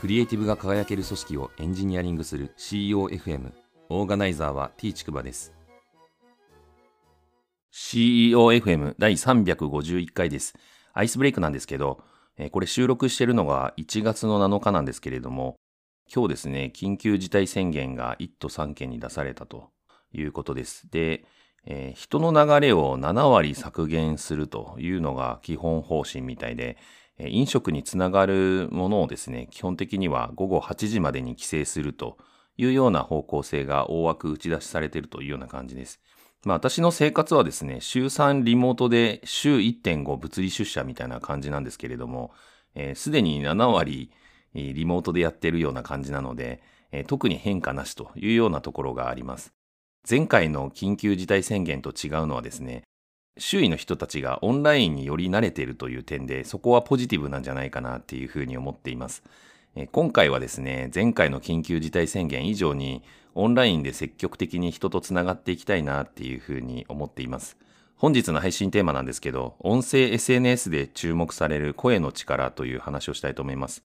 クリエイティブが輝ける組織をエンジニアリングする CEOFM オーガナイザーは T ちくばです。CEOFM 第351回です。アイスブレイクなんですけどこれ収録してるのが1月の7日なんですけれども今日ですね緊急事態宣言が1都3県に出されたということです。でえー、人の流れを7割削減するというのが基本方針みたいで、飲食につながるものをですね、基本的には午後8時までに規制するというような方向性が大枠打ち出しされているというような感じです。まあ私の生活はですね、週3リモートで週1.5物理出社みたいな感じなんですけれども、す、えー、で、に7割リモートでやってるような感じなので、えー、特に変化なしというようなところがあります。前回の緊急事態宣言と違うのはですね、周囲の人たちがオンラインにより慣れているという点で、そこはポジティブなんじゃないかなっていうふうに思っています。今回はですね、前回の緊急事態宣言以上に、オンラインで積極的に人とつながっていきたいなっていうふうに思っています。本日の配信テーマなんですけど、音声 SNS で注目される声の力という話をしたいと思います。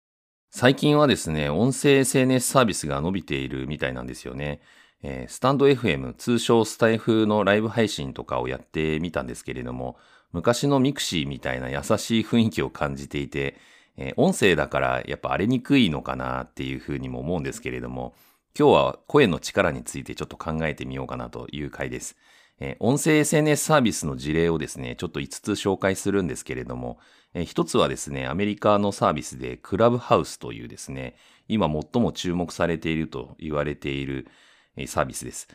最近はですね、音声 SNS サービスが伸びているみたいなんですよね。えー、 stand.fm、通称スタエフのライブ配信とかをやってみたんですけれども、昔の mixi みたいな優しい雰囲気を感じていて、えー、音声だからやっぱ荒れにくいのかなっていうふうにも思うんですけれども、今日は声の力についてちょっと考えてみようかなという回です。えー、音声 SNS サービスの事例をですね、ちょっと5つ紹介するんですけれども、えー、1つはですね、アメリカのサービスでクラブハウスというですね、今最も注目されていると言われている、サービスです。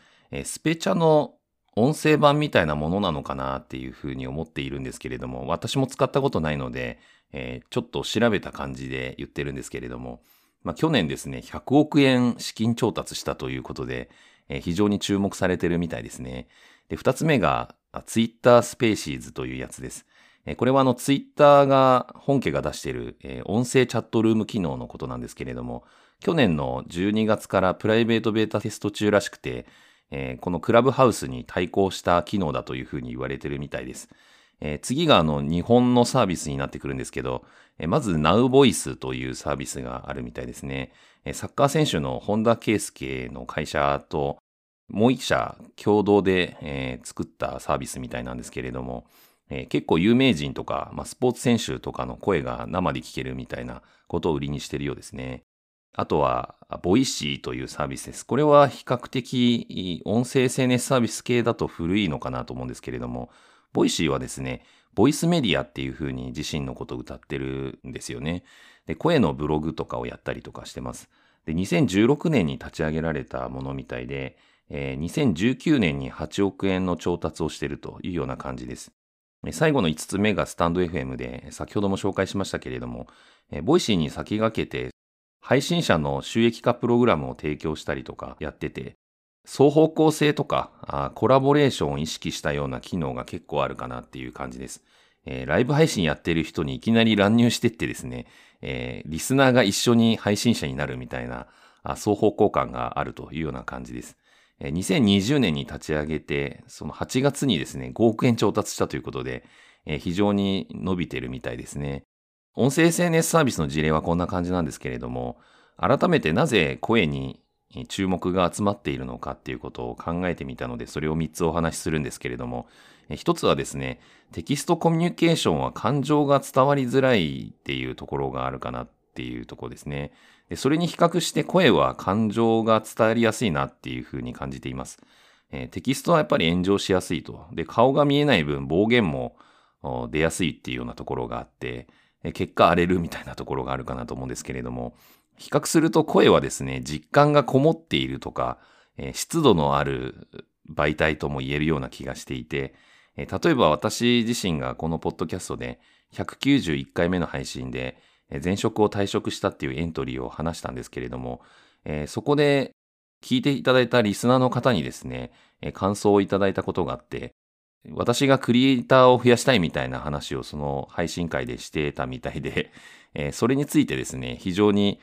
スペチャの音声版みたいなものなのかなっていうふうに思っているんですけれども、私も使ったことないので、えー、ちょっと調べた感じで言ってるんですけれども、まあ、去年ですね、100億円資金調達したということで、えー、非常に注目されてるみたいですね。で、二つ目が、ツイッタースペーシーズというやつです。えー、これはあの、ツイッターが、本家が出している、えー、音声チャットルーム機能のことなんですけれども、去年の12月からプライベートベータテスト中らしくて、えー、このクラブハウスに対抗した機能だというふうに言われてるみたいです。えー、次があの日本のサービスになってくるんですけど、えー、まず NowVoice というサービスがあるみたいですね。え、サッカー選手の本田圭佑の会社ともう一社共同で、え、作ったサービスみたいなんですけれども、え、結構有名人とか、まあ、スポーツ選手とかの声が生で聞けるみたいなことを売りにしてるようですね。あとは、 Voicy というサービスです。これは比較的音声 SNS サービス系だと古いのかなと思うんですけれども、 Voicy はですね、ボイスメディアっていう風に自身のことを謳ってるんですよね。で、声のブログとかをやったりとかしてます。で、2016年に立ち上げられたものみたいで、えー、2019年に8億円の調達をしているというような感じです。最後の5つ目がスタンド FM で、先ほども紹介しましたけれども、 Voicy に先駆けて配信者の収益化プログラムを提供したりとかやってて、双方向性とかコラボレーションを意識したような機能が結構あるかなっていう感じです。えー、ライブ配信やってる人にいきなり乱入してってですね、えー、リスナーが一緒に配信者になるみたいな双方向感があるというような感じです。えー、2020年に立ち上げて、その8月にですね、5億円調達したということで、えー、非常に伸びてるみたいですね。音声 SNS サービスの事例はこんな感じなんですけれども、改めてなぜ声に注目が集まっているのかっていうことを考えてみたので、それを3つお話しするんですけれども、1つはですね、テキストコミュニケーションは感情が伝わりづらいっていうところがあるかなっていうところですね。でそれに比較して声は感情が伝わりやすいなっていうふうに感じています。えテキストはやっぱり炎上しやすいと。で、顔が見えない分暴言も出やすいっていうようなところがあって、結果荒れるみたいなところがあるかなと思うんですけれども、比較すると声はですね、実感がこもっているとか、湿度のある媒体とも言えるような気がしていて、例えば私自身がこのポッドキャストで191回目の配信で前職を退職したっていうエントリーを話したんですけれども、そこで聞いていただいたリスナーの方にですね、感想をいただいたことがあって、私がクリエイターを増やしたいみたいな話をその配信会でしてたみたいで、えそれについてですね、非常に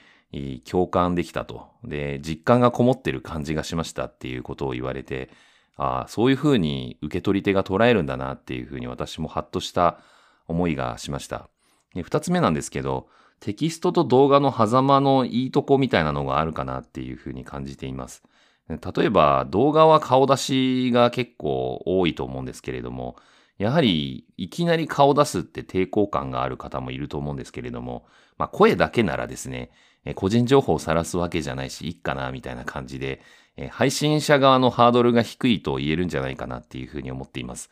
共感できたと。で、実感がこもってる感じがしましたっていうことを言われて、ああ、そういうふうに受け取り手が捉えるんだなっていうふうに私もハッとした思いがしました。二つ目なんですけど、テキストと動画の狭間のいいとこみたいなのがあるかなっていうふうに感じています。例えば動画は顔出しが結構多いと思うんですけれども、やはりいきなり顔出すって抵抗感がある方もいると思うんですけれども、まあ声だけならですね、個人情報を晒すわけじゃないし、いっかな、みたいな感じで、配信者側のハードルが低いと言えるんじゃないかなっていうふうに思っています。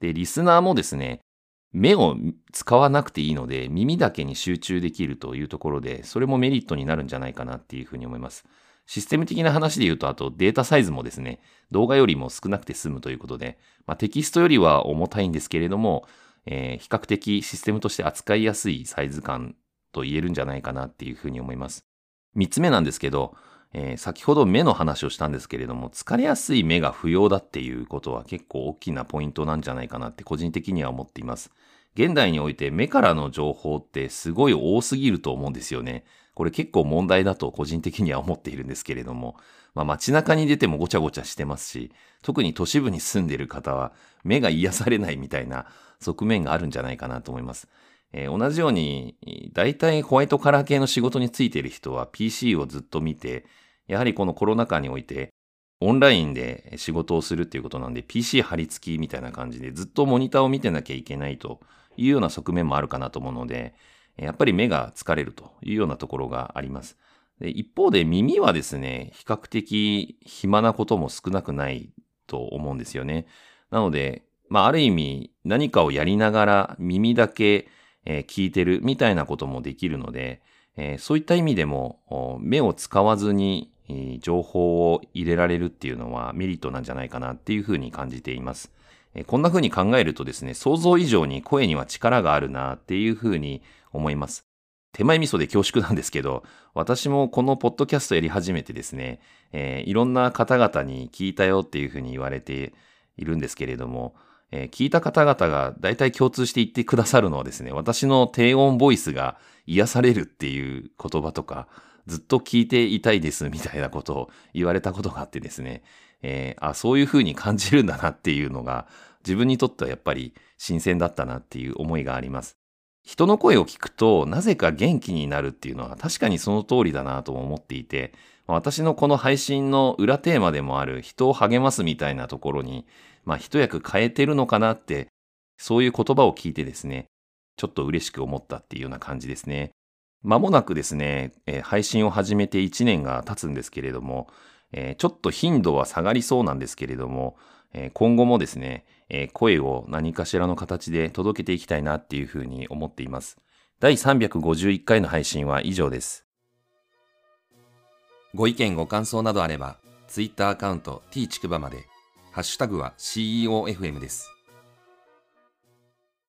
で、リスナーもですね、目を使わなくていいので、耳だけに集中できるというところで、それもメリットになるんじゃないかなっていうふうに思います。システム的な話で言うと、あとデータサイズもですね、動画よりも少なくて済むということで、まあ、テキストよりは重たいんですけれども、えー、比較的システムとして扱いやすいサイズ感と言えるんじゃないかなっていうふうに思います。三つ目なんですけど、えー、先ほど目の話をしたんですけれども、疲れやすい目が不要だっていうことは結構大きなポイントなんじゃないかなって個人的には思っています。現代において目からの情報ってすごい多すぎると思うんですよね。これ結構問題だと個人的には思っているんですけれども、まあ街中に出てもごちゃごちゃしてますし、特に都市部に住んでいる方は目が癒されないみたいな側面があるんじゃないかなと思います。えー、同じように、大体ホワイトカラー系の仕事についている人は PC をずっと見て、やはりこのコロナ禍において、オンラインで仕事をするっていうことなんで、PC 貼り付きみたいな感じで、ずっとモニターを見てなきゃいけないというような側面もあるかなと思うので、やっぱり目が疲れるというようなところがあります。で一方で耳はですね、比較的暇なことも少なくないと思うんですよね。なので、まあ、ある意味何かをやりながら耳だけえ、聞いてるみたいなこともできるので、え、そういった意味でも目を使わずに情報を入れられるっていうのはメリットなんじゃないかなっていうふうに感じています。え、こんなふうに考えるとですね、想像以上に声には力があるなっていうふうに思います。手前味噌で恐縮なんですけど、私もこのポッドキャストやり始めてですね、えー、いろんな方々に聞いたよっていうふうに言われているんですけれども、えー、聞いた方々が大体共通して言ってくださるのはですね、私の低音ボイスが癒されるっていう言葉とか、ずっと聞いていたいですみたいなことを言われたことがあってですね、えー、あ、そういう風に感じるんだなっていうのが、自分にとってはやっぱり新鮮だったなっていう思いがあります。人の声を聞くと、なぜか元気になるっていうのは確かにその通りだなと思っていて、私のこの配信の裏テーマでもある人を励ますみたいなところに、まあ一役変えてるのかなって、そういう言葉を聞いてですね、ちょっと嬉しく思ったっていうような感じですね。まもなくですね、えー、配信を始めて1年が経つんですけれども、えー、ちょっと頻度は下がりそうなんですけれども、え、今後もですね、え声を何かしらの形で届けていきたいなっていうふうに思っています。第351回の配信は以上です。ご意見ご感想などあれば、Twitter アカウント t ちくばまで、ハッシュタグは CEOFM です。